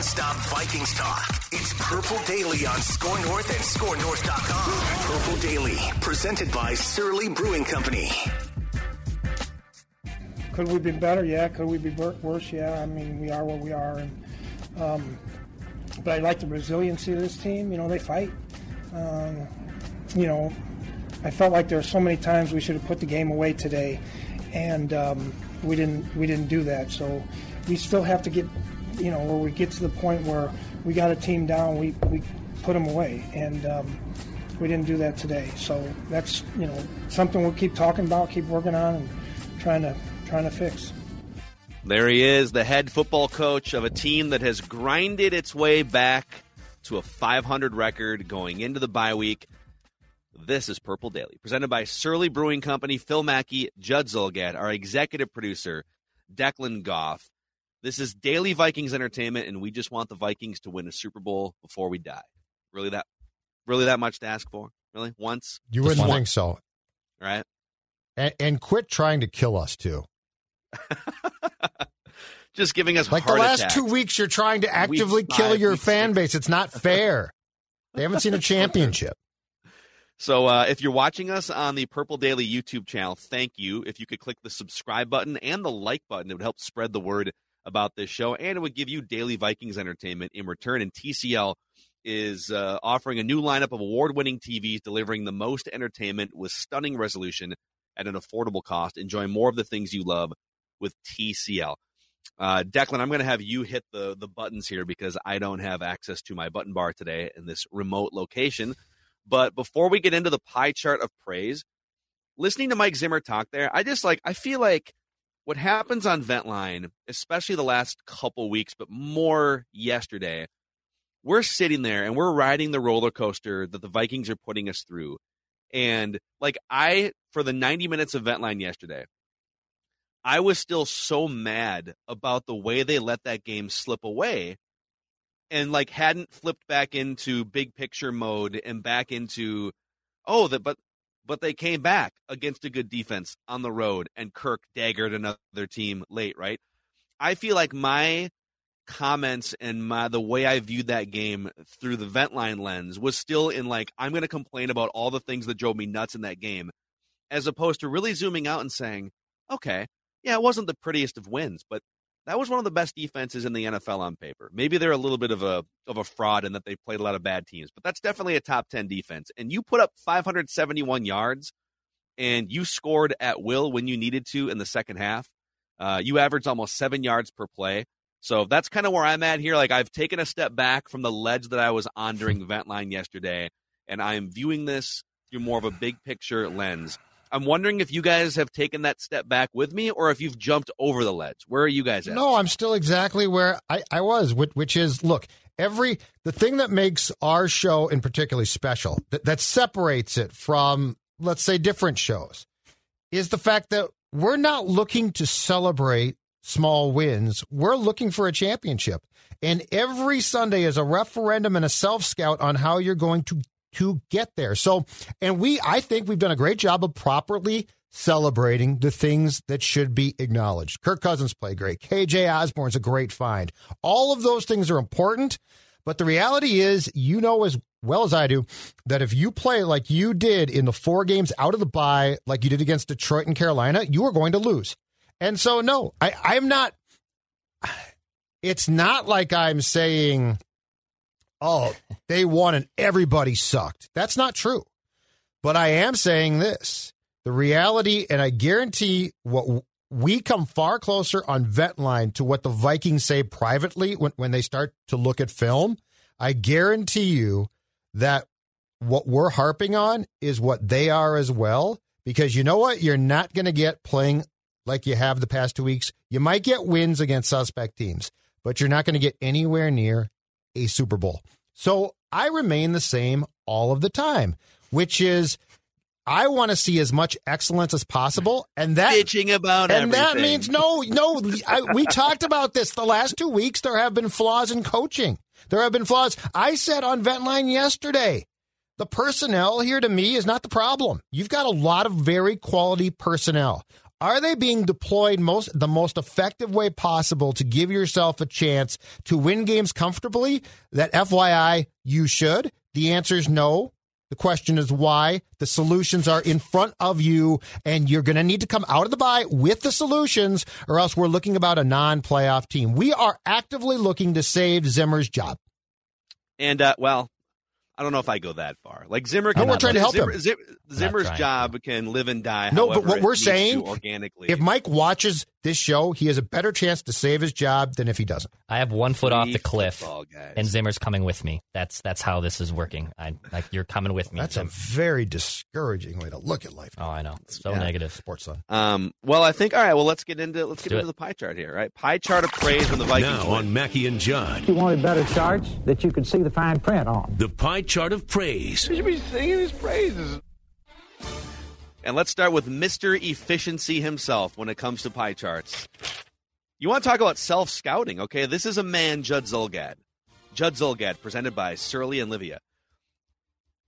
Non-stop Vikings talk. It's Purple Daily on Score North and ScoreNorth.com. Purple Daily, presented by Surly Brewing Company. Could we be better? Yeah. Could we be worse? Yeah. I mean, we are what we are. And, um, but I like the resiliency of this team. You know, they fight. Um, you know, I felt like there were so many times we should have put the game away today, and um, we didn't. We didn't do that. So we still have to get, you know, where we get to the point where we got a team down, we, we put them away. And um, we didn't do that today. So that's, you know, something we'll keep talking about, keep working on, and trying to, trying to fix. There he is, the head football coach of a team that has grinded its way back to a 500 record going into the bye week. This is Purple Daily, presented by Surly Brewing Company, Phil Mackey, Judd Zulgad, our executive producer, Declan Goff. This is daily Vikings entertainment, and we just want the Vikings to win a Super Bowl before we die. Really that, really that much to ask for? Really, once? You wouldn't think so, right? And, and quit trying to kill us too. just giving us like the last attacks. two weeks. You're trying to actively Week kill your fan six. base. It's not fair. they haven't seen a championship. So uh, if you're watching us on the Purple Daily YouTube channel, thank you. If you could click the subscribe button and the like button, it would help spread the word about this show, and it would give you daily Vikings entertainment in return. And TCL is uh, offering a new lineup of award-winning TVs, delivering the most entertainment with stunning resolution at an affordable cost. Enjoy more of the things you love with TCL. Uh, Declan, I'm going to have you hit the the buttons here because I don't have access to my button bar today in this remote location. But before we get into the pie chart of praise, listening to Mike Zimmer talk there, I just like I feel like what happens on Ventline, especially the last couple weeks, but more yesterday, we're sitting there and we're riding the roller coaster that the Vikings are putting us through. And like I, for the 90 minutes of Ventline yesterday, I was still so mad about the way they let that game slip away and like hadn't flipped back into big picture mode and back into oh that but but they came back against a good defense on the road and Kirk daggered another team late, right? I feel like my comments and my the way I viewed that game through the vent line lens was still in like I'm going to complain about all the things that drove me nuts in that game as opposed to really zooming out and saying, okay, yeah, it wasn't the prettiest of wins, but that was one of the best defenses in the NFL on paper. Maybe they're a little bit of a of a fraud in that they played a lot of bad teams, but that's definitely a top 10 defense. And you put up 571 yards and you scored at will when you needed to in the second half. Uh, you averaged almost 7 yards per play. So that's kind of where I'm at here. Like I've taken a step back from the ledge that I was on during vent line yesterday, and I am viewing this through more of a big picture lens. I'm wondering if you guys have taken that step back with me or if you've jumped over the ledge. Where are you guys at? No, I'm still exactly where I, I was, which, which is look, every the thing that makes our show in particularly special, that, that separates it from, let's say, different shows, is the fact that we're not looking to celebrate small wins. We're looking for a championship. And every Sunday is a referendum and a self scout on how you're going to to get there. So, and we, I think we've done a great job of properly celebrating the things that should be acknowledged. Kirk Cousins played great. KJ Osborne's a great find. All of those things are important. But the reality is, you know as well as I do, that if you play like you did in the four games out of the bye, like you did against Detroit and Carolina, you are going to lose. And so, no, I, I'm not. it's not like I'm saying, oh, they won and everybody sucked. That's not true. But I am saying this the reality, and I guarantee what we come far closer on Ventline to what the Vikings say privately when, when they start to look at film. I guarantee you that what we're harping on is what they are as well. Because you know what? You're not going to get playing like you have the past two weeks. You might get wins against suspect teams, but you're not going to get anywhere near a Super Bowl. So I remain the same all of the time, which is I want to see as much excellence as possible, and that bitching about and everything. that means no, no. I, we talked about this the last two weeks. There have been flaws in coaching. There have been flaws. I said on Ventline yesterday, the personnel here to me is not the problem. You've got a lot of very quality personnel. Are they being deployed most the most effective way possible to give yourself a chance to win games comfortably? That FYI, you should. The answer is no. The question is why. The solutions are in front of you, and you're going to need to come out of the bye with the solutions, or else we're looking about a non-playoff team. We are actively looking to save Zimmer's job. And uh, well, I don't know if I go that far. Like Zimmer, No, can, we're trying to help Zimmer, him. Zim- Zimmer's trying. job can live and die. No, but what we're saying, organically. If Mike watches this show, he has a better chance to save his job than if he doesn't. I have one foot off the cliff, guys. and Zimmer's coming with me. That's that's how this is working. I like you're coming with me. That's a very discouraging way to look at life. oh, I know. So Yeah. negative. Sports Sun. Um, well, I think all right. Well, let's get into let's get into it. the pie chart here. Right, pie chart of praise when the Vikings Now on Mackey and Judd, You wanted better charts that you could see the fine print on. the pie chart of praise. And let's start with Mr. Efficiency himself when it comes to pie charts. You want to talk about self scouting? Okay, this is a man, Judd Zulgad. Judd Zulgad, presented by Surly and Livea,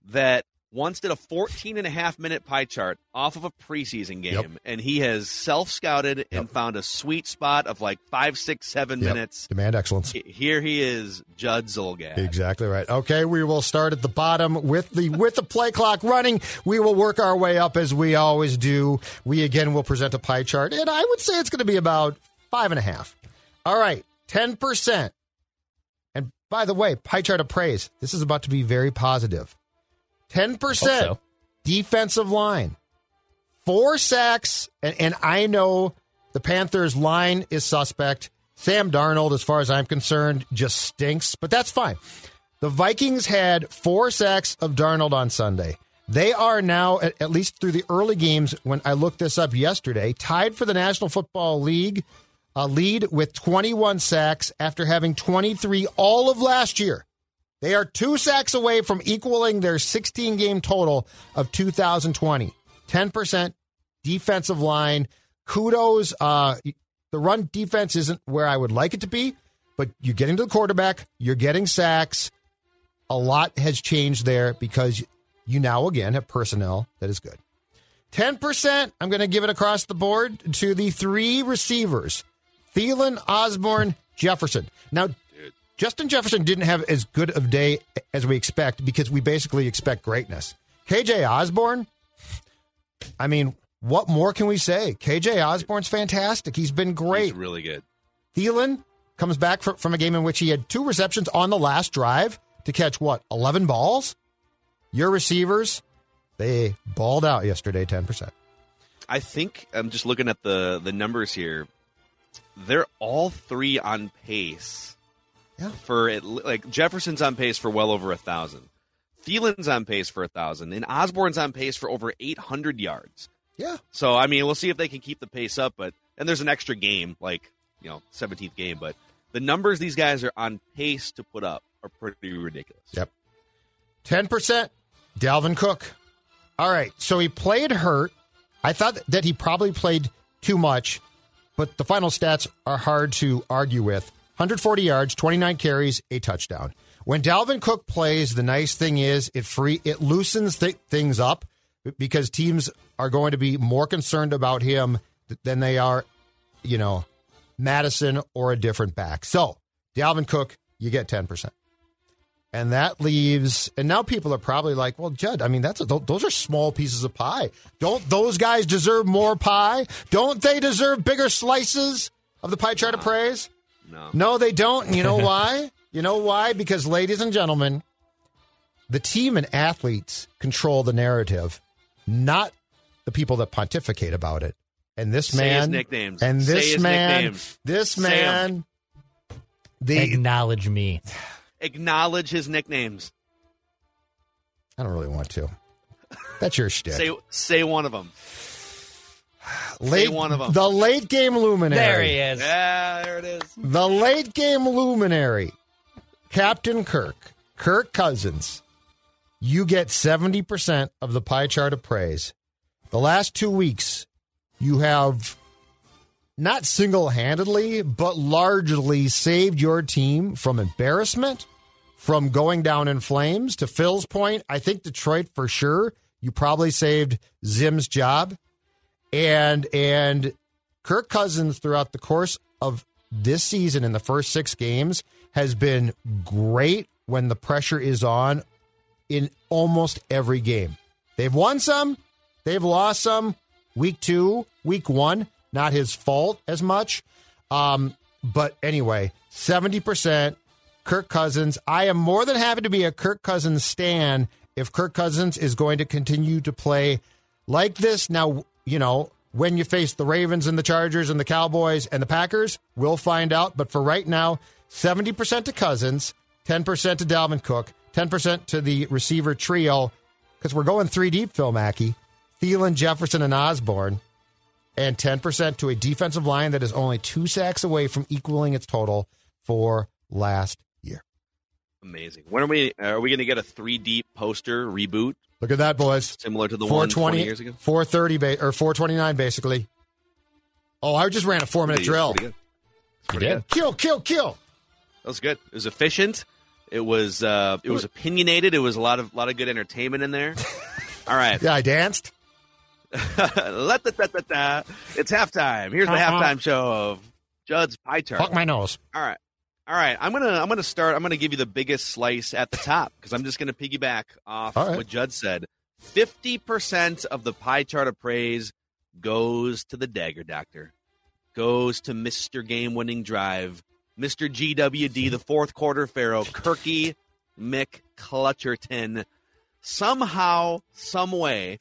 that once did a 14 and a half minute pie chart off of a preseason game, Yep. and he has self scouted and found a sweet spot of like five, six, seven Yep. minutes. Demand excellence. Here he is, Judd Zulgad. Exactly right. Okay, we will start at the bottom with the with the play clock running. We will work our way up as we always do. We again will present a pie chart, and I would say it's going to be about five and a half. All right, ten percent. And by the way, pie chart of praise. This is about to be very positive. Ten percent so. defensive line, four sacks, and, and I know the Panthers' line is suspect. Sam Darnold, as far as I'm concerned, just stinks, but that's fine. The Vikings had four sacks of Darnold on Sunday. They are now, at, at least through the early games, when I looked this up yesterday, tied for the National Football League a lead with 21 sacks after having 23 all of last year. They are two sacks away from equaling their 16 game total of 2020. 10% defensive line. Kudos. Uh, the run defense isn't where I would like it to be, but you're getting to the quarterback, you're getting sacks. A lot has changed there because you now again have personnel that is good. 10%, I'm going to give it across the board to the three receivers Thielen, Osborne, Jefferson. Now, Justin Jefferson didn't have as good of a day as we expect because we basically expect greatness. KJ Osborne, I mean, what more can we say? KJ Osborne's fantastic. He's been great. He's really good. Thielen comes back fr- from a game in which he had two receptions on the last drive to catch what, 11 balls? Your receivers, they balled out yesterday 10%. I think I'm just looking at the the numbers here. They're all three on pace. Yeah. For it, like Jefferson's on pace for well over a thousand. Thielen's on pace for a thousand, and Osborne's on pace for over 800 yards. Yeah. So I mean, we'll see if they can keep the pace up. But and there's an extra game, like you know, 17th game. But the numbers these guys are on pace to put up are pretty ridiculous. Yep. 10%, Dalvin Cook. All right. So he played hurt. I thought that he probably played too much, but the final stats are hard to argue with. 140 yards, 29 carries, a touchdown. When Dalvin Cook plays, the nice thing is it free it loosens th- things up because teams are going to be more concerned about him than they are, you know, Mattison or a different back. So, Dalvin Cook, you get 10%. And that leaves, and now people are probably like, well, Judd, I mean, that's a, those are small pieces of pie. Don't those guys deserve more pie? Don't they deserve bigger slices of the pie chart of praise? No. No, they don't. And you know why? you know why? Because, ladies and gentlemen, the team and athletes control the narrative, not the people that pontificate about it. And this Say his man, nicknames. and Say this his man, nicknames. this man, the Acknowledge me. Acknowledge his nicknames. I don't really want to. That's your shtick. Say say one of them. late, one of them. The late game luminary. There he is. Yeah, there it The late game luminary, Captain Kirk, Kirk Cousins. You get 70% of the pie chart of praise. The last two weeks, you have not single handedly, but largely saved your team from embarrassment, from going down in flames. To Phil's point, I think Detroit for sure, you probably saved Zim's job. And and Kirk Cousins throughout the course of this season in the first six games has been great when the pressure is on in almost every game. They've won some, they've lost some. Week two, week one, not his fault as much. Um, but anyway, 70% Kirk Cousins. I am more than happy to be a Kirk Cousins stan if Kirk Cousins is going to continue to play like this. Now, you know, when you face the Ravens and the Chargers and the Cowboys and the Packers, we'll find out. But for right now, 70% to Cousins, 10% to Dalvin Cook, 10% to the receiver trio, because we're going three deep, Phil Mackey, Thielen, Jefferson, and Osborne, and 10% to a defensive line that is only two sacks away from equaling its total for last year. Amazing. When are we? Are we going to get a three deep poster reboot Look at that, boys. similar to the one 20 420, years ago? 430, ba- or 429, basically. Oh, I just ran a four minute drill. pretty good. Pretty good. Kill, kill, kill. That was good. It was efficient. It was uh, it was opinionated. It was a lot of lot of good entertainment in there. All right, Yeah, I danced. let the da, da, da. It's halftime. Here's the halftime show of Judd's pie chart. Fuck my nose. All right. All right, I'm gonna I'm gonna start. I'm gonna give you the biggest slice at the top because I'm just gonna piggyback off right. what Judd said. Fifty percent of the pie chart of praise goes to the Dagger Doctor, goes to Mister Game Winning Drive, Mister GWD, the fourth quarter Pharaoh, Kirky Mick Clutcherton. Somehow, some way,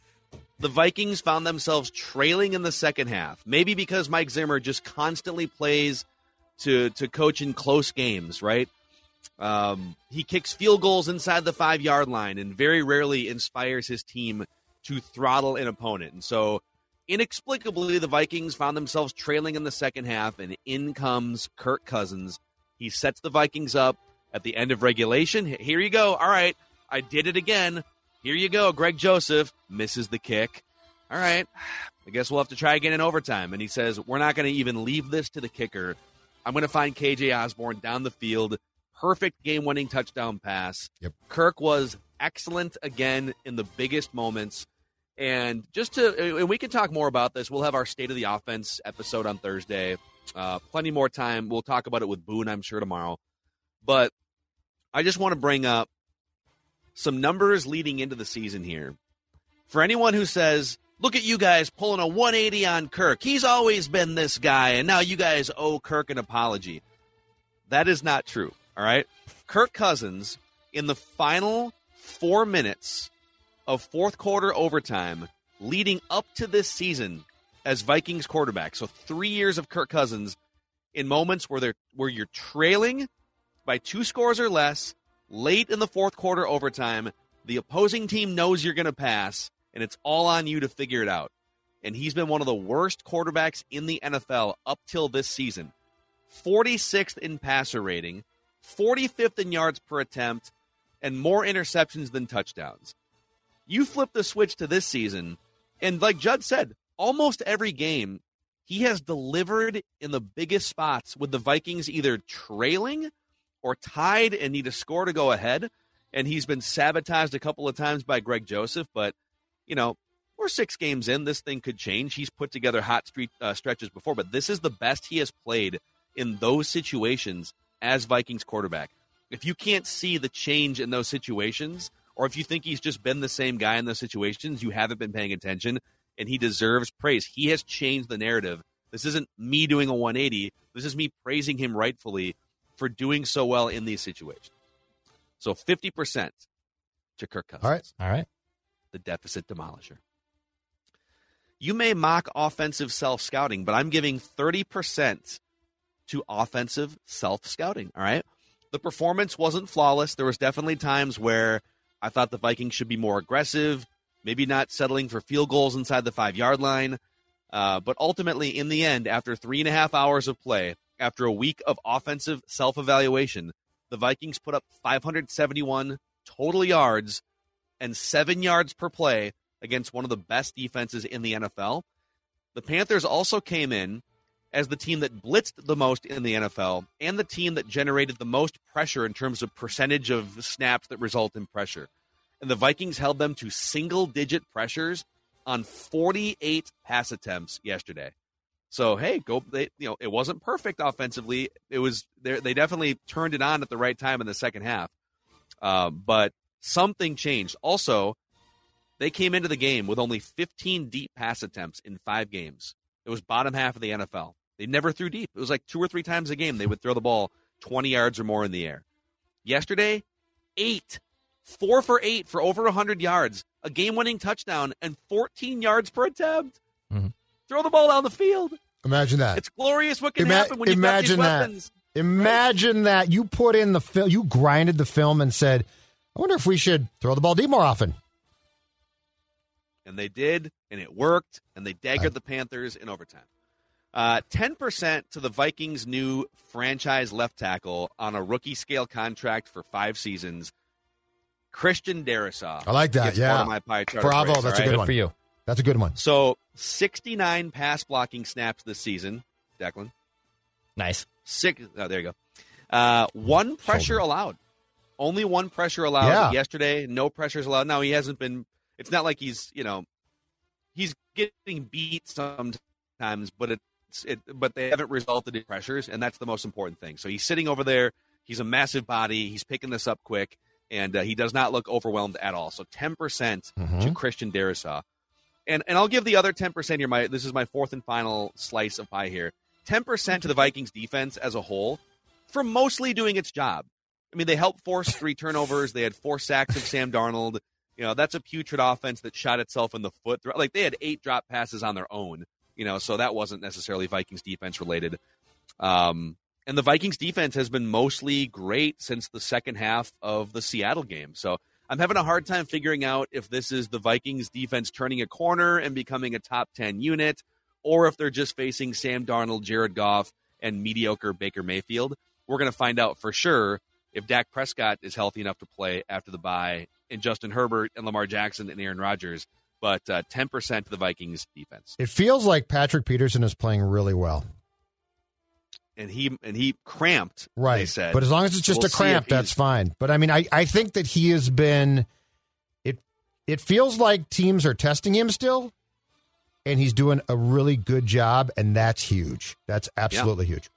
the Vikings found themselves trailing in the second half. Maybe because Mike Zimmer just constantly plays to to coach in close games, right? Um, he kicks field goals inside the five yard line and very rarely inspires his team to throttle an opponent. And so, inexplicably, the Vikings found themselves trailing in the second half, and in comes Kirk Cousins. He sets the Vikings up at the end of regulation. Here you go. All right, I did it again. Here you go. Greg Joseph misses the kick. All right, I guess we'll have to try again in overtime. And he says, We're not going to even leave this to the kicker. I'm going to find KJ Osborne down the field. Perfect game winning touchdown pass. Yep. Kirk was excellent again in the biggest moments. And just to, and we can talk more about this. We'll have our state of the offense episode on Thursday. Uh, plenty more time. We'll talk about it with Boone, I'm sure, tomorrow. But I just want to bring up some numbers leading into the season here. For anyone who says, look at you guys pulling a 180 on Kirk, he's always been this guy, and now you guys owe Kirk an apology. That is not true. All right. Kirk Cousins, in the final four minutes of fourth quarter overtime, leading up to this season as Vikings quarterback. So three years of Kirk Cousins in moments where they're where you're trailing by two scores or less, late in the fourth quarter overtime, the opposing team knows you're going to pass, and it's all on you to figure it out. And he's been one of the worst quarterbacks in the NFL up till this season. 46th in passer rating, 45th in yards per attempt, and more interceptions than touchdowns. You flip the switch to this season, and like Judd said, almost every game he has delivered in the biggest spots with the Vikings either trailing or tied and need a score to go ahead. And he's been sabotaged a couple of times by Greg Joseph, but you know, we're six games in. This thing could change. He's put together hot street uh, stretches before, but this is the best he has played in those situations as Vikings quarterback. If you can't see the change in those situations, or if you think he's just been the same guy in those situations, you haven't been paying attention, and he deserves praise. He has changed the narrative This isn't me doing a 180. This is me praising him rightfully for doing so well in these situations. So 50% to Kirk Cousins. All right. All right. The deficit demolisher. You may mock offensive self scouting, but I'm giving 30% to offensive self scouting. All right. The performance wasn't flawless. There was definitely times where I thought the Vikings should be more aggressive, maybe not settling for field goals inside the five yard line. Uh, but ultimately, in the end, after three and a half hours of play, after a week of offensive self evaluation, the Vikings put up 571 total yards and seven yards per play against one of the best defenses in the NFL. The Panthers also came in as the team that blitzed the most in the NFL and the team that generated the most pressure in terms of percentage of snaps that result in pressure. And the Vikings held them to single digit pressures on 48 pass attempts yesterday. So hey, go. They, you know, it wasn't perfect offensively. It was they definitely turned it on at the right time in the second half, uh, but something changed. Also, they came into the game with only 15 deep pass attempts in five games. It was bottom half of the NFL. They never threw deep. It was like two or three times a game they would throw the ball 20 yards or more in the air. Yesterday, eight, four for eight for over 100 yards, a game-winning touchdown, and 14 yards per attempt. Mm-hmm. Throw the ball down the field. Imagine that. It's glorious what can Ima- happen when you imagine got these that. weapons. Imagine that you put in the film, you grinded the film and said, "I wonder if we should throw the ball deep more often." And they did, and it worked, and they daggered the Panthers in overtime. Uh, 10% to the Vikings' new franchise left tackle on a rookie scale contract for five seasons, Christian Darrisaw. I like that. Yeah, my pie chart bravo. praise, That's a all good one for you. That's a good one. So 69 pass blocking snaps this season, Declan. Nice. Six. Oh, there you go. Uh, one pressure allowed. Only one pressure allowed Yeah. yesterday. No pressures allowed. Now he hasn't been. It's not like he's you know, he's getting beat sometimes, but it's it. But they haven't resulted in pressures, and that's the most important thing. So he's sitting over there. He's a massive body. He's picking this up quick, and uh, he does not look overwhelmed at all. So ten percent to Mhm. Christian Darrisaw. And and I'll give the other ten percent here. My this is my fourth and final slice of pie here. Ten percent to the Vikings defense as a whole for mostly doing its job. I mean, they helped force three turnovers. They had four sacks of Sam Darnold. You know, that's a putrid offense that shot itself in the foot. Like they had eight drop passes on their own. You know, so that wasn't necessarily Vikings defense related. Um, and the Vikings defense has been mostly great since the second half of the Seattle game. So I'm having a hard time figuring out if this is the Vikings defense turning a corner and becoming a top 10 unit, or if they're just facing Sam Darnold, Jared Goff, and mediocre Baker Mayfield. We're going to find out for sure if Dak Prescott is healthy enough to play after the bye, and Justin Herbert and Lamar Jackson and Aaron Rodgers. But uh, 10% to the Vikings defense. It feels like Patrick Peterson is playing really well. And he and he cramped, they Right. said. But as long as it's just We'll a cramp, that's fine. But I mean, I, I think that he has been it it feels like teams are testing him still, and he's doing a really good job, and that's huge. That's absolutely huge.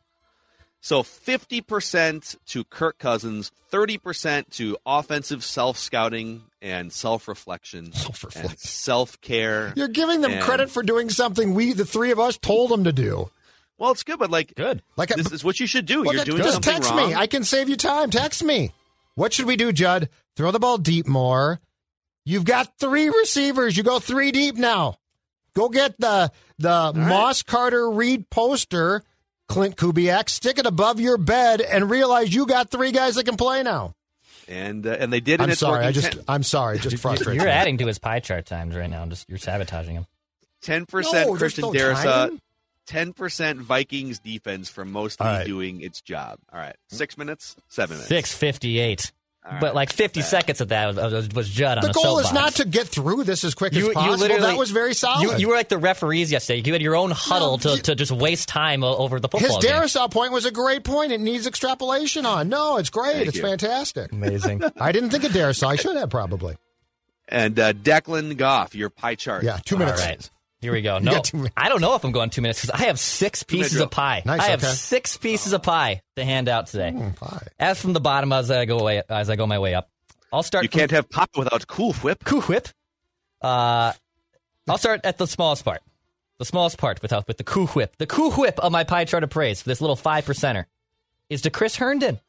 So 50% to Kirk Cousins, 30% to offensive self scouting and self reflection, Self-reflection. and self care. You're giving them And- credit for doing something we, the three of us, told them to do. Well, it's good, but like, Good. Like this is what you should do. Well, You're that- doing just something text wrong. me. I can save you time. Text me. What should we do, Judd? Throw the ball deep more. You've got three receivers. You go three deep now. Go get the the Moss Carter Reed poster, Klint Kubiak. Stick it above your bed and realize you got three guys that can play now. and uh, and they did. And I'm it's sorry. I working. just I'm sorry. Just frustrates You're adding to his pie chart times right now. Just you're sabotaging him. ten percent No, there's Christian no Darrisaw, ten percent Vikings defense for mostly All right. doing its job. All right, six minutes, seven minutes. Six fifty eight. All But right, like fifty bad. seconds of that was, was, was Judd on The a goal is soapbox. not to get through this as quick You- as possible. literally- that was very solid. You, you were like the referees yesterday. You had your own huddle No, to, you- to just waste time over the His football game. Darrisaw point was a great point. It needs extrapolation on. No, it's great. Thank it's you. fantastic. Amazing. I didn't think of Darrisaw. I should have probably. And uh, Declan Goff, your pie chart. Yeah, two minutes. right. Here we go. No, got two minutes. I don't know if I'm going two minutes because I have six pieces of pie. Nice, I have okay. six pieces of pie to hand out today. Mm, pie. As from the bottom as I go away, as I go my way up, I'll start. You from- can't have pop without Cool Whip. Cool whip. Uh, I'll start at the smallest part. the smallest part with with the Cool whip, the Cool whip of my pie chart of praise for this little five percenter is to Chris Herndon.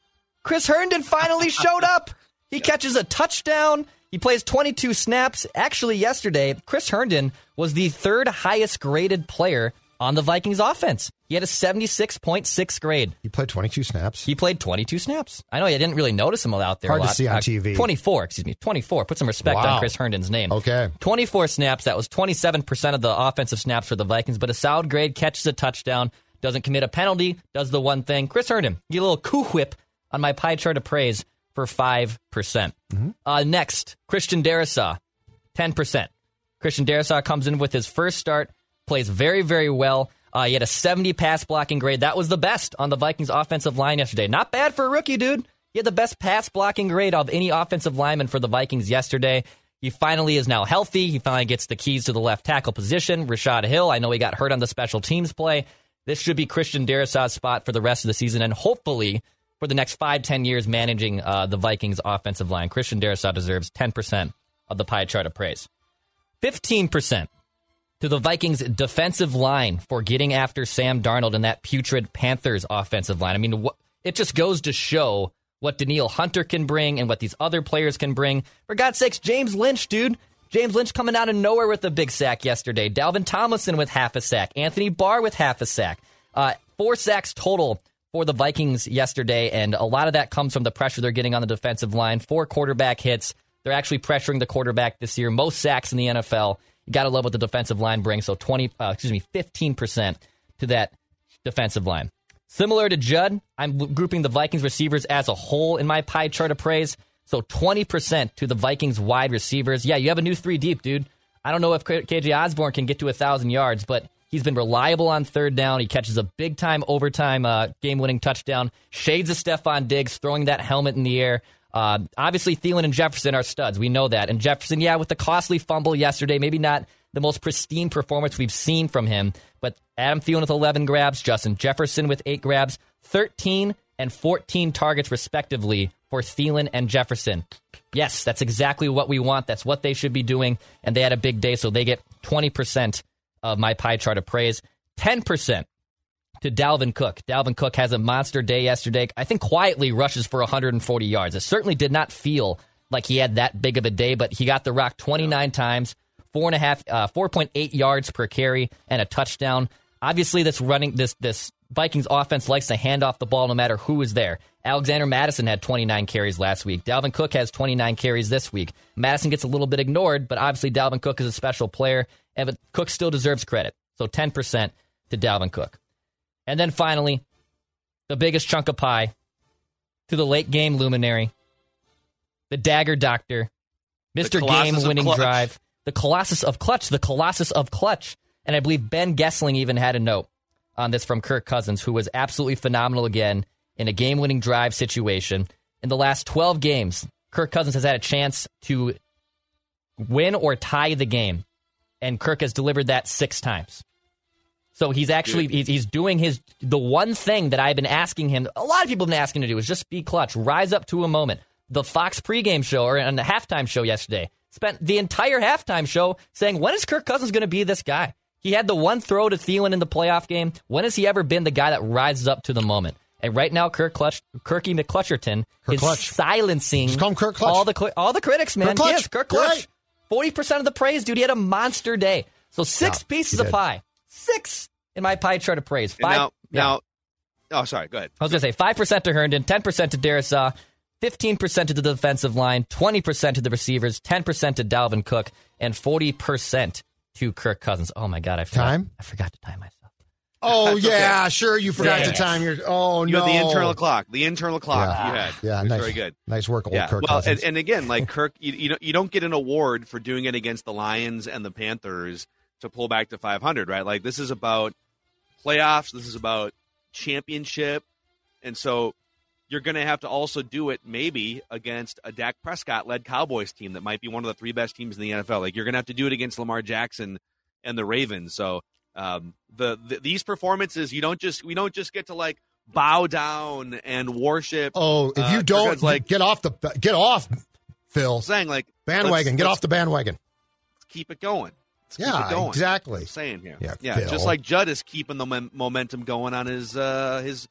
Chris Herndon finally showed up. He catches a touchdown. He plays 22 snaps. Actually, yesterday, Chris Herndon was the third highest graded player on the Vikings offense. He had a 76.6 grade. He played 22 snaps. He played 22 snaps. I know I didn't really notice him out there Hard a to see on Uh, TV. 24, excuse me, 24. Put some respect Wow. on Chris Herndon's name. Okay. 24 snaps. That was 27% of the offensive snaps for the Vikings, but a solid grade, catches a touchdown, doesn't commit a penalty, does the one thing. Chris Herndon, get a little coup whip on my pie chart of praise for 5%. percent Uh, next, Christian Darrisaw, 10%. Christian Darrisaw comes in with his first start, plays very, very well. Uh, he had a 70 pass blocking grade. That was the best on the Vikings offensive line yesterday. Not bad for a rookie, dude. He had the best pass blocking grade of any offensive lineman for the Vikings yesterday. He finally is now healthy. He finally gets the keys to the left tackle position. Rashod Hill, I know he got hurt on the special teams play. This should be Christian Darrisaw's spot for the rest of the season and hopefully for the next five, ten years managing uh, the Vikings offensive line. Christian Darrisaw deserves 10% of the pie chart of praise. 15% to the Vikings defensive line for getting after Sam Darnold and that putrid Panthers offensive line. I mean, wh- it just goes to show what Danielle Hunter can bring and what these other players can bring. For God's sakes, James Lynch, dude. James Lynch coming out of nowhere with a big sack yesterday. Dalvin Tomlinson with half a sack. Anthony Barr with half a sack. Uh, four sacks total for the Vikings yesterday, and a lot of that comes from the pressure they're getting on the defensive line. Four quarterback hits. They're actually pressuring the quarterback this year. Most sacks in the NFL. You got to love what the defensive line brings. So twenty, uh, excuse me, fifteen percent to that defensive line. Similar to Judd, I'm grouping the Vikings receivers as a whole in my pie chart of praise. So 20% to the Vikings wide receivers. Yeah, you have a new three deep, dude. I don't know if KJ Osborne can get to a 1,000 yards, but he's been reliable on third down. He catches a big time overtime uh, game winning touchdown. Shades of Stefon Diggs throwing that helmet in the air. Uh, obviously, Thielen and Jefferson are studs. We know that. And Jefferson, yeah, with the costly fumble yesterday, maybe not the most pristine performance we've seen from him, but Adam Thielen with 11 grabs, Justin Jefferson with 8 grabs, 13 and 14 targets respectively for Thielen and Jefferson. Yes, that's exactly what we want. That's what they should be doing. And they had a big day, so they get 20% of my pie chart of praise. 10% to Dalvin Cook. Dalvin Cook has a monster day yesterday. I think quietly rushes for 140 yards. It certainly did not feel like he had that big of a day, but he got the rock 29 times, four and a half, uh, 4.8 yards per carry, and a touchdown. Obviously, this running this this Vikings offense likes to hand off the ball no matter who is there. Alexander Mattison had 29 carries last week. Dalvin Cook has 29 carries this week. Mattison gets a little bit ignored, but obviously Dalvin Cook is a special player, and but Cook still deserves credit. So 10% to Dalvin Cook. And then finally, the biggest chunk of pie to the late game luminary, the dagger doctor, Mr. Game winning drive, the Colossus of Clutch, the Colossus of Clutch. And I believe Ben Goessling even had a note on this from Kirk Cousins, who was absolutely phenomenal again in a game winning drive situation. In the last 12 games, Kirk Cousins has had a chance to win or tie the game, and Kirk has delivered that six times. So he's actually he's, doing his the one thing that I've been asking him. A lot of people have been asking him to do is just be clutch, rise up to a moment. The Fox pregame show or on the halftime show yesterday spent the entire halftime show saying, "When is Kirk Cousins going to be this guy?" He had the one throw to Thielen in the playoff game. When has he ever been the guy that rises up to the moment? And right now, Kirk Clutch, Kirky McClutcherton Kirk is Clutch. silencing Just call him Kirk Clutch. all the all the critics, man. Kirk Clutch. Yes, Kirk Clutch. Forty percent of the praise, dude. He had a monster day. So six Yeah, pieces of pie, six in my pie chart of praise. And Five. now, yeah. now, oh, sorry. Go ahead. I was going to say five percent to Herndon, ten percent to Darrisaw, fifteen percent to the defensive line, twenty percent to the receivers, ten percent to Dalvin Cook, and forty percent to Kirk Cousins. Oh my God, I forgot. Time? I forgot to time myself. Oh That's yeah, sure. You forgot Yeah. the time. You're, oh You no. had the internal clock. The internal clock Yeah. you had. Yeah, nice. very good. Nice work, old Yeah. Kirk well, and, Cousins. and again, like Kirk, you, you don't you don't get an award for doing it against the Lions and the Panthers to pull back to 500, right? Like this is about playoffs. This is about championship, and so you're going to have to also do it maybe against a Dak Prescott led Cowboys team that might be one of the three best teams in the NFL. Like you're going to have to do it against Lamar Jackson and the Ravens. So um, the, the these performances, you don't just we don't just get to like bow down and worship. oh, if uh, you Kirk don't Cousins, like get off the get off, Phil saying like bandwagon, let's- get let's off the bandwagon. keep it going. Let's keep Yeah, it going. exactly. Saying here. Yeah, yeah. Phil. Just like Judd is keeping the mom- momentum going on his uh, his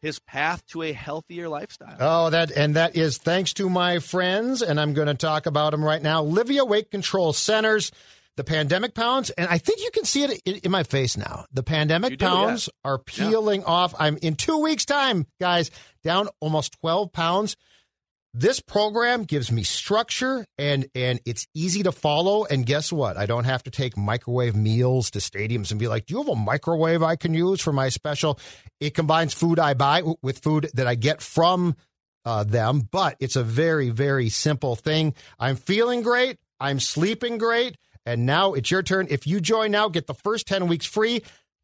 his path to a healthier lifestyle. Oh, that and that is thanks to my friends, and I'm going to talk about them right now. Livea Weight Control Centers, the pandemic pounds, and I think you can see it in, in my face now. The pandemic do, yeah. pounds are peeling off. I'm in two weeks' time, guys, down almost 12 pounds. This program gives me structure and and it's easy to follow. And guess what? I don't have to take microwave meals to stadiums and be like, "Do you have a microwave I can use for my special?" It combines food I buy with food that I get from uh, them, but it's a very very simple thing. I'm feeling great. I'm sleeping great, and now it's your turn. If you join now, get the first ten weeks free.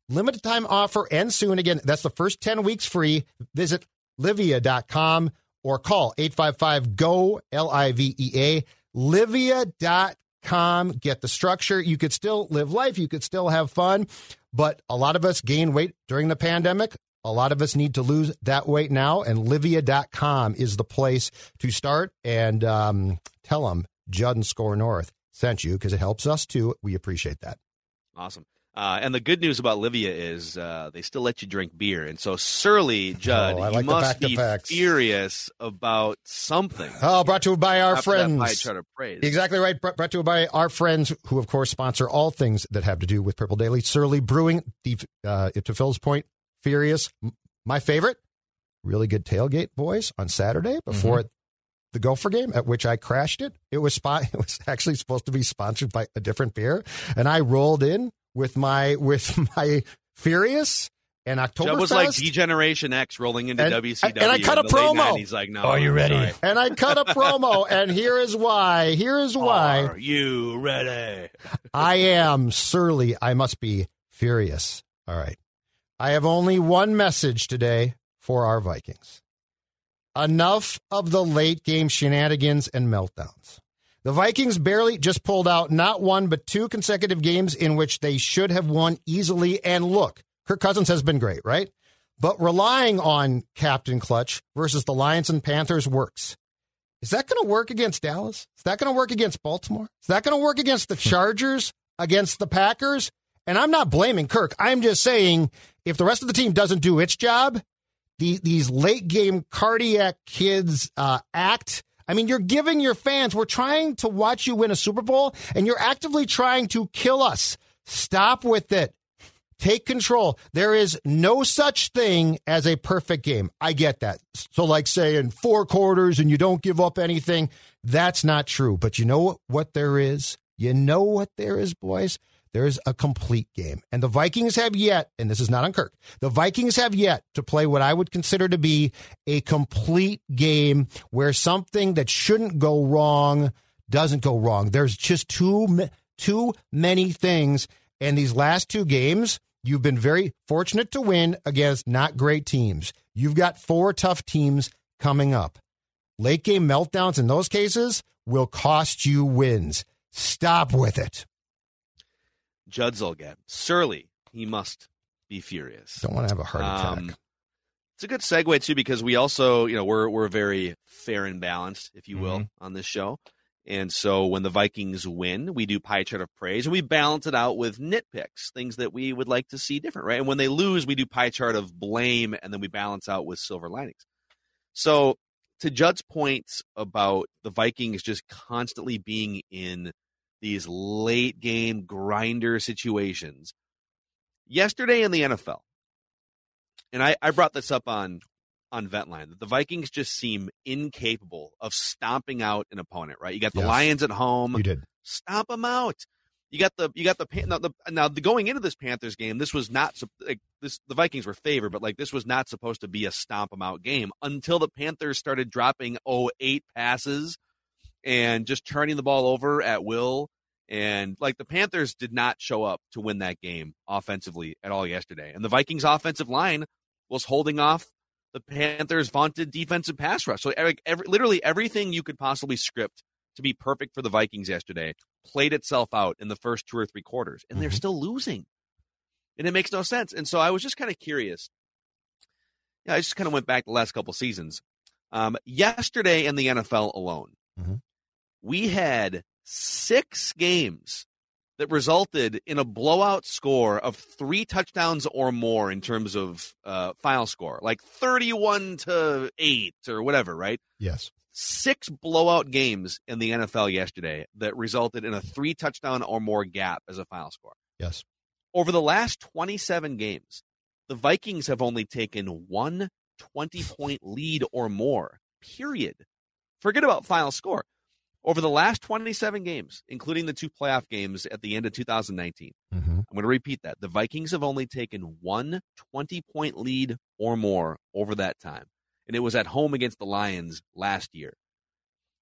Limited time offer and soon. Again, that's the first 10 weeks free. Visit livea.com or call 855 GO L I V E A. Livea.com. Get the structure. You could still live life, you could still have fun, but a lot of us gain weight during the pandemic. A lot of us need to lose that weight now, and Livea.com is the place to start. And um, tell them Judd and Score North sent you because it helps us too. We appreciate that. Awesome. Uh, and the good news about Livea is uh, they still let you drink beer. And so Surly, Judd, Oh, I you must be furious about something. Oh, brought to you by our After friends. pie chart of praise. Exactly right. Brought to you by our friends who, of course, sponsor all things that have to do with Purple Daily. Surly Brewing, uh, to Phil's point, Furious. My favorite, really good tailgate, boys, on Saturday before the Gopher game, at which I crashed it. It was spot. It was actually supposed to be sponsored by a different beer, and I rolled in with my with my Furious and October. Judd was like D-Generation X rolling into And- WCW. and I cut in a the late promo. 90s. Like, no, Are you I'm ready? sorry. and I cut a promo, and here is why. Here is why. Are you ready? I am surly. I must be furious. All right. I have only one message today for our Vikings. Enough of the late game shenanigans and meltdowns. The Vikings barely just pulled out not one, but two consecutive games in which they should have won easily. And look, Kirk Cousins has been great, right? But relying on Captain Clutch versus the Lions and Panthers works. Is that going to work against Dallas? Is that going to work against Baltimore? Is that going to work against the Chargers, against the Packers? And I'm not blaming Kirk. I'm just saying if the rest of the team doesn't do its job, the, these late game cardiac kids uh, act. I mean, you're giving your fans, we're trying to watch you win a Super Bowl, and you're actively trying to kill us. Stop with it. Take control. There is no such thing as a perfect game. I get that. So, like saying four quarters and you don't give up anything, that's not true. But you know what, what there is? You know what there is, boys? There's a complete game. And the Vikings have yet, and this is not on Kirk, the Vikings have yet to play what I would consider to be a complete game where something that shouldn't go wrong doesn't go wrong. There's just too, too many things. And these last two games, you've been very fortunate to win against not great teams. You've got four tough teams coming up. Late game meltdowns in those cases will cost you wins. Stop with it. Judd Zulgad. Surly, he must be furious. Don't want to have a heart attack. Um, it's a good segue too because we also, you know, we're we're very fair and balanced, if you will, on this show. And so when the Vikings win, we do pie chart of praise and we balance it out with nitpicks, things that we would like to see different, right? And when they lose, we do pie chart of blame and then we balance out with silver linings. So to Judd's points about the Vikings just constantly being in these late game grinder situations. Yesterday in the NFL, and I, I brought this up on on Ventline that the Vikings just seem incapable of stomping out an opponent. Right? You got the Yes. Lions at home. you did. Stomp them out. You got the you got the now the now the going into this Panthers game. This was not like this. The Vikings were favored, but like this was not supposed to be a stomp them out game until the Panthers started dropping oh eight passes and just turning the ball over at will. And like the Panthers did not show up to win that game offensively at all yesterday. And the Vikings offensive line was holding off the Panthers' vaunted defensive pass rush. So every, every, literally everything you could possibly script to be perfect for the Vikings yesterday played itself out in the first two or three quarters, and they're still losing. And it makes no sense. And so I was just kind of curious. Yeah, I just kind of went back the last couple seasons. Um, yesterday in the NFL alone, Mhm. We had six games that resulted in a blowout score of three touchdowns or more in terms of uh, final score, like 31 to 8 or whatever, right? Yes. Six blowout games in the NFL yesterday that resulted in a three touchdown or more gap as a final score. Yes. Over the last 27 games, the Vikings have only taken one 20 point lead or more, period. Forget about final score. Over the last 27 games, including the two playoff games at the end of 2019, Mm-hmm. I'm going to repeat that. The Vikings have only taken one 20 point lead or more over that time. And it was at home against the Lions last year.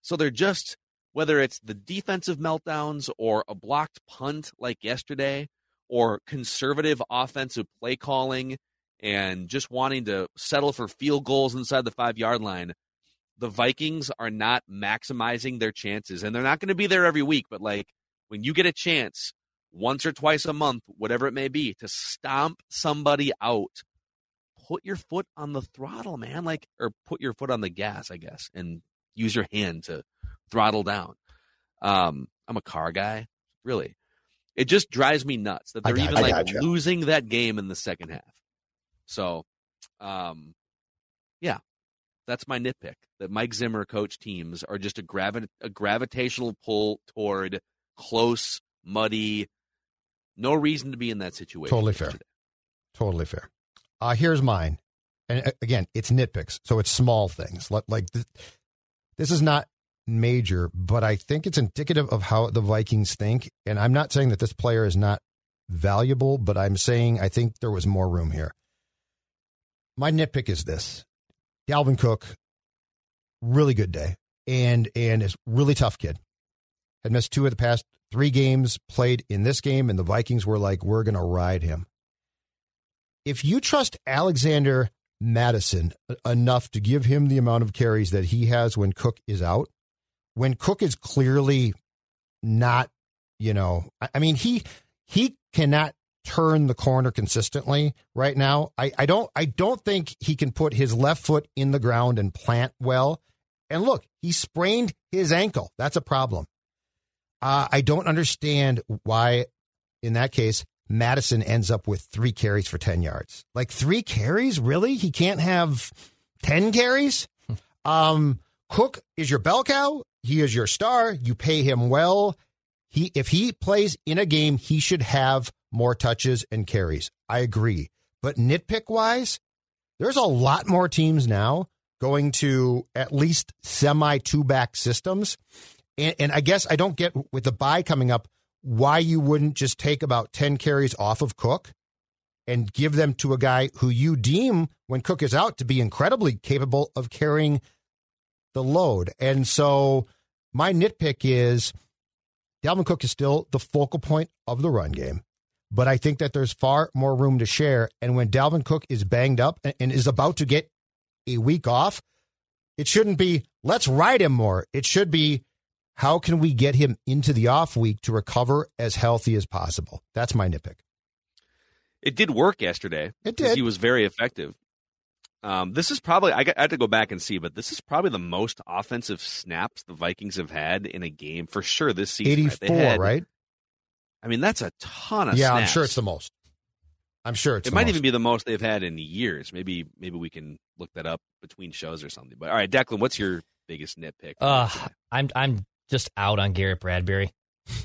So they're just, whether it's the defensive meltdowns or a blocked punt like yesterday, or conservative offensive play calling and just wanting to settle for field goals inside the five yard line, the Vikings are not maximizing their chances. And they're not going to be there every week, but like when you get a chance once or twice a month, whatever it may be, to stomp somebody out, put your foot on the throttle, man. Like, or put your foot on the gas, I guess, and use your hand to throttle down. Um, I'm a car guy, really. It just drives me nuts that they're got- even I like losing that game in the second half. So, um, yeah, that's my nitpick. That Mike Zimmer coach teams are just a gravi- a gravitational pull toward close, muddy. No reason to be in that situation. Totally fair. yesterday. Totally fair. Uh, here's mine. And uh, again, it's nitpicks. So it's small things. Like, like this, this is not major, but I think it's indicative of how the Vikings think. And I'm not saying that this player is not valuable, but I'm saying I think there was more room here. My nitpick is this Dalvin Cook, really good day, and and is really tough kid. Had missed two of the past three games, played in this game, and the Vikings were like, we're going to ride him. If you trust Alexander Mattison enough to give him the amount of carries that he has when Cook is out, when Cook is clearly not, you know, I I mean, he he cannot turn the corner consistently right now. I, I don't I don't think he can put his left foot in the ground and plant well. And look, he sprained his ankle. That's a problem. Uh, I don't understand why, in that case, Mattison ends up with three carries for 10 yards. Like three carries? Really? He can't have 10 carries? um, Cook is your bell cow. He is your star. You pay him well. He, if he plays in a game, he should have more touches and carries. I agree. But nitpick wise, there's a lot more teams now going to at least semi two back systems. And, and I guess I don't get with the bye coming up why you wouldn't just take about 10 carries off of Cook and give them to a guy who you deem when Cook is out to be incredibly capable of carrying the load. And so my nitpick is Dalvin Cook is still the focal point of the run game, but I think that there's far more room to share. And when Dalvin Cook is banged up and, and is about to get a week off, it shouldn't be let's ride him more. It should be how can we get him into the off week to recover as healthy as possible? That's my nitpick. It did work yesterday. It did. He was very effective. Um, this is probably I, got, I had to go back and see, but this is probably the most offensive snaps the Vikings have had in a game for sure this season. 84, They had- right? I mean, that's a ton of snaps. Yeah, I'm sure it's the most. I'm sure it's It the might most. even be the most they've had in years. Maybe maybe we can look that up between shows or something. But all right, Declan, what's your biggest nitpick? Uh, I'm I'm just out on Garrett Bradbury.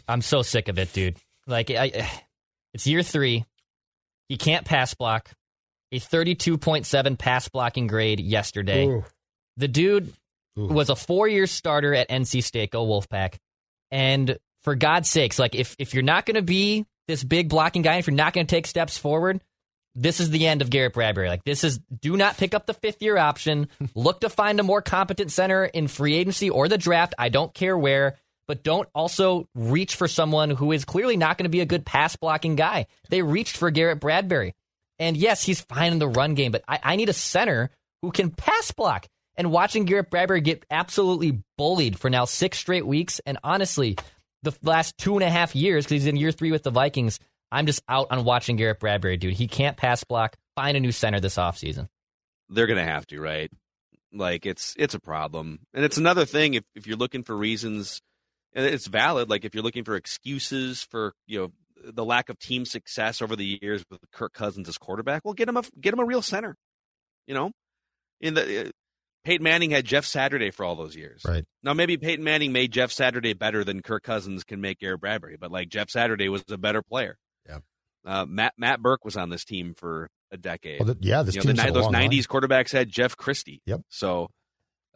I'm so sick of it, dude. Like I, it's year three. He can't pass block. A 32.7 pass blocking grade yesterday. Ooh. The dude Ooh. was a four year starter at NC State, go Wolfpack. And for God's sakes, like if if you're not going to be this big blocking guy, if you're not going to take steps forward, this is the end of Garrett Bradbury. Like this is do not pick up the fifth year option. Look to find a more competent center in free agency or the draft. I don't care where, but don't also reach for someone who is clearly not going to be a good pass blocking guy. They reached for Garrett Bradbury. And yes, he's fine in the run game, but I, I need a center who can pass block. And watching Garrett Bradbury get absolutely bullied for now six straight weeks, and honestly, the last two and a half years, because he's in year three with the Vikings, I'm just out on watching Garrett Bradbury, dude. He can't pass block. Find a new center this offseason. They're gonna have to, right? Like it's it's a problem, and it's another thing if if you're looking for reasons And it's valid. Like if you're looking for excuses for you know the lack of team success over the years with Kirk Cousins as quarterback, well, get him a get him a real center. You know, in the uh, Peyton Manning had Jeff Saturday for all those years. Right. Now maybe Peyton Manning made Jeff Saturday better than Kirk Cousins can make Garrett Bradbury, but like Jeff Saturday was a better player. Yeah. Uh, Matt Matt Birk was on this team for a decade. Well, th- yeah, this You know, the team's ni- a those long line. '90s quarterbacks had Jeff Christie. Yep. So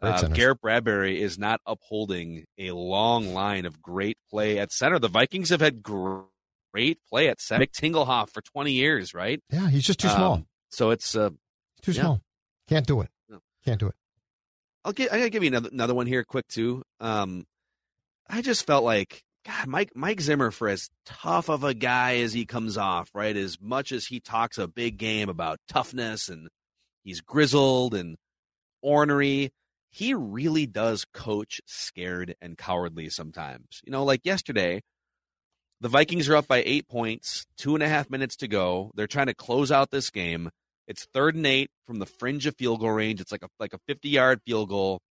Great uh. Garrett Bradbury is not upholding a long line of great play at center. The Vikings have had gr- great play at center. Mick Tingelhoff for 20 years, right? Yeah, he's just too Um, small. So it's uh, Too yeah. small. Can't do it. No. Can't do it. I'll get. I gotta give you another, another one here, quick too. Um, I just felt like God, Mike Mike Zimmer, for as tough of a guy as he comes off, right? As much as he talks a big game about toughness and he's grizzled and ornery, he really does coach scared and cowardly sometimes. You know, like yesterday, the Vikings are up by eight points, two and a half minutes to go. They're trying to close out this game. It's third and eight from the fringe of field goal range. It's like a like a fifty yard field goal,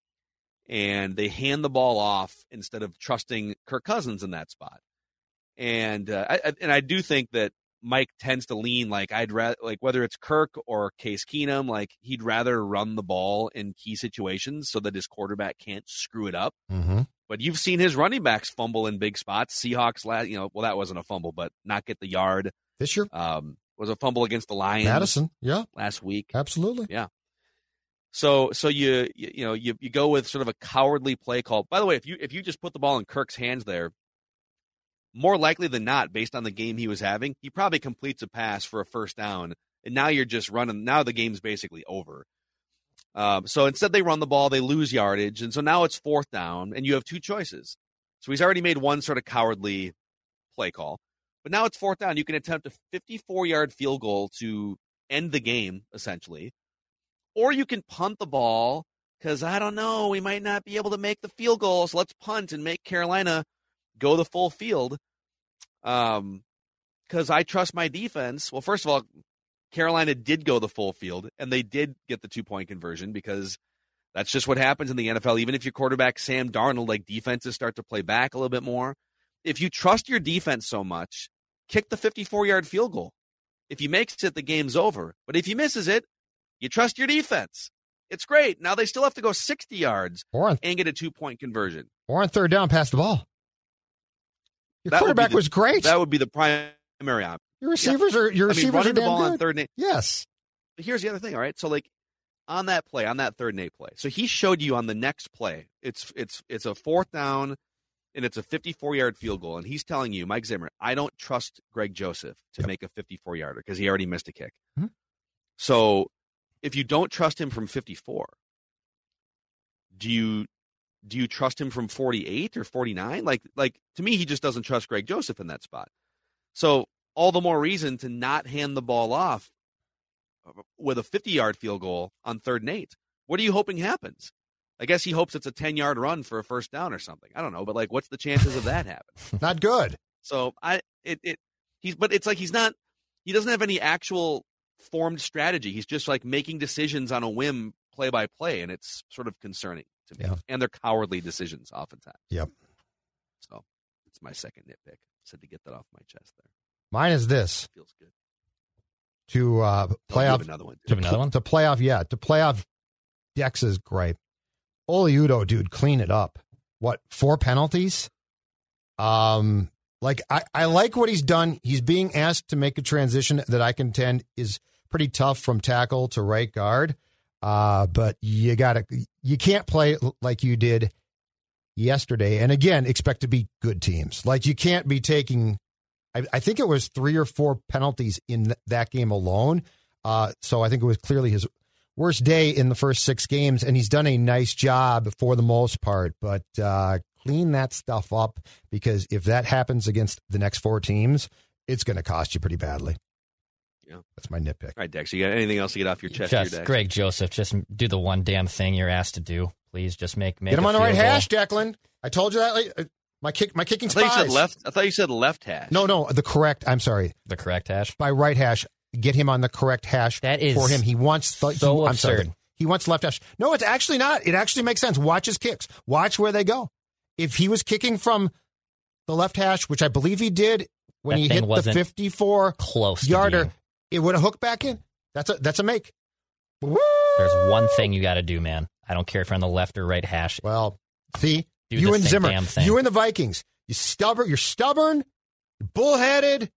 and they hand the ball off instead of trusting Kirk Cousins in that spot. And uh, I, and I do think that Mike tends to lean like I'd rather like whether it's Kirk or Case Keenum, like he'd rather run the ball in key situations so that his quarterback can't screw it up. Mm-hmm. But you've seen his running backs fumble in big spots. Seahawks last, you know, well that wasn't a fumble, but not get the yard. This year, Um, was a fumble against the Lions Mattison. Yeah, last week. absolutely. Yeah. So so you you, you know you, you go with sort of a cowardly play call. By the way, if you if you just put the ball in Kirk's hands there, more likely than not, based on the game he was having, he probably completes a pass for a first down, and now you're just running. Now the game's basically over. Um, so instead, they run the ball, they lose yardage, and so now it's fourth down, and you have two choices. So he's already made one sort of cowardly play call, but now it's fourth down. You can attempt a 54 yard field goal to end the game, essentially, or you can punt the ball because I don't know, we might not be able to make the field goal, so let's punt and make Carolina go the full field. Um, because I trust my defense. Well, first of all, Carolina did go the full field and they did get the two point conversion because that's just what happens in the NFL. Even if your quarterback Sam Darnold, like defenses start to play back a little bit more. If you trust your defense so much, kick the 54 yard field goal. If he makes it, the game's over. But if he misses it, you trust your defense. It's great. Now they still have to go 60 yards on and get a two point conversion. or on third down, pass the ball. Your That quarterback the- was great. That would be the primary option. Your receivers are your I mean, receivers running are the ball good. on third and eight. Yes. But here's the other thing, all right? So like on that play, on that third and eight play. So he showed you on the next play. It's it's it's a fourth down and it's a 54 yard field goal. And he's telling you, Mike Zimmer, I don't trust Greg Joseph to Yep. make a 54 yarder because he already missed a kick. Mhm. So if you don't trust him from 54, do you do you trust him from 48 or 49? Like like to me, he just doesn't trust Greg Joseph in that spot. So all the more reason to not hand the ball off with a 50 yard field goal on third and eight. What are you hoping happens? I guess he hopes it's a 10 yard run for a first down or something. I don't know, but like, what's the chances of that happening? Not good. So I, it, it, he's, but it's like he's not, he doesn't have any actual formed strategy. He's just like making decisions on a whim, play by play, and it's sort of concerning to me. Yeah. And they're cowardly decisions oftentimes. Yep. So it's my second nitpick. Said to get that off my chest there. Mine is this Feels good. to uh, Oh, play off another one. Do you have another one? to play off. Yeah, to play off. Dex's gripe. Oli Udoh, dude, clean it up. What four penalties? Um, like I, I like what he's done. He's being asked to make a transition that I contend is pretty tough from tackle to right guard. Uh, but you gotta, you can't play like you did yesterday, and again, expect to be good teams. Like you can't be taking. I, I think it was three or four penalties in that game alone. Uh, so I think it was clearly his worst day in the first six games, and he's done a nice job for the most part. But uh, clean that stuff up because if that happens against the next four teams, it's going to cost you pretty badly. Yeah. That's my nitpick. All right, Dex, you got anything else to get off your chest Just Dex? Greg Joseph, just do the one damn thing you're asked to do. Please, just make make Get him a on the right goal. hash, Declan. I told you that. Like, my kick, my kicking I thought you said left. I thought you said left hash. No, no, the correct. I'm sorry, The correct hash. by right hash. Get him on the correct hash That is for him. He wants the, so he, I'm sorry, he wants left hash. No, it's actually not. It actually makes sense. Watch his kicks. Watch where they go. if he was kicking from the left hash, which I believe he did when That he hit the 54 Close yarder, being. it would have hooked back in. That's a that's a make. Woo! There's one thing you got to do, man. I don't care if you're on the left or right hash. Well, see, Do you the and same Zimmer, damn thing. you and the Vikings, you stubborn, you're stubborn, you're bullheaded.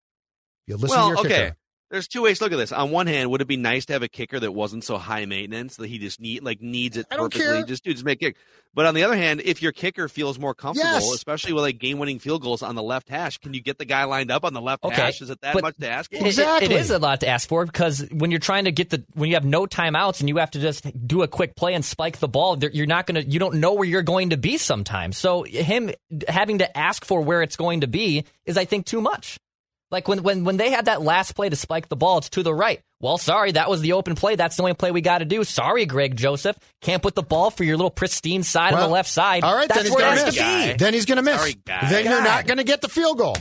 You listen to your okay. kicker. There's two ways to look at this. On one hand, would it be nice to have a kicker that wasn't so high maintenance that he just need like needs it I don't perfectly? care. Just dude, just make kick. But on the other hand, if your kicker feels more comfortable, Yes. especially with like game winning field goals on the left hash, can you get the guy lined up on the left Okay, hash? Is it that but much to ask for? It- it- Exactly. it is a lot to ask for because when you're trying to get the when you have no timeouts and you have to just do a quick play and spike the ball, you're not gonna you don't know where you're going to be sometimes. So him having to ask for where it's going to be is I think too much. Like when when when they had that last play to spike the ball, it's to the right. Well, sorry, that was the open play. That's the only play we got to do. Sorry, Greg Joseph, can't put the ball for your little pristine side on the left side. All right, That's then he's going has to to miss. be. Guy. Then he's going to miss. Sorry, guy. Then you're not going to get the field goal.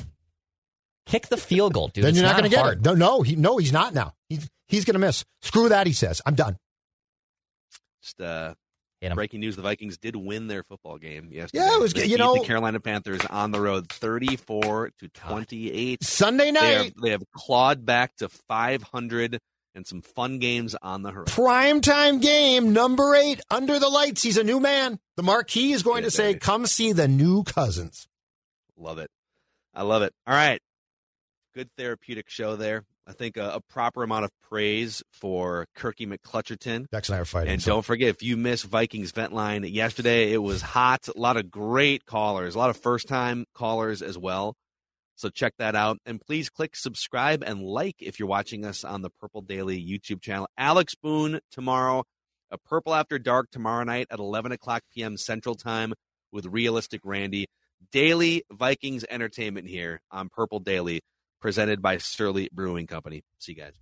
Kick the field goal, dude. then It's you're not, not going to get it. No, no, he, no, he's not now. He's he's going to miss. Screw that. He says, "I'm done." Just uh, Hit him. Breaking news: the Vikings did win their football game yesterday. Yeah, it was They good. You beat know- the Carolina Panthers on the road, thirty-four to twenty-eight. Sunday They night, have, they have clawed back to 500 and some fun games on the horizon. prime time game, number eight, under the lights. He's a new man. The marquee is going Yeah, to say, baby. "Come see the new Cousins." Love it. I love it. All right. Good therapeutic show there. I think a, a proper amount of praise for Kirky McClutcherton. Dex and I are fighting. And so- don't forget, if you missed Vikings Vent Line yesterday, it was hot. A lot of great callers, a lot of first time callers as well. So check that out. And please click subscribe and like if you're watching us on the Purple Daily YouTube channel. Alex Boone tomorrow, a Purple After Dark tomorrow night at 11 o'clock p.m. Central Time with Realistic Randy. Daily Vikings entertainment here on Purple Daily, presented by Sterling Brewing Company. See you guys.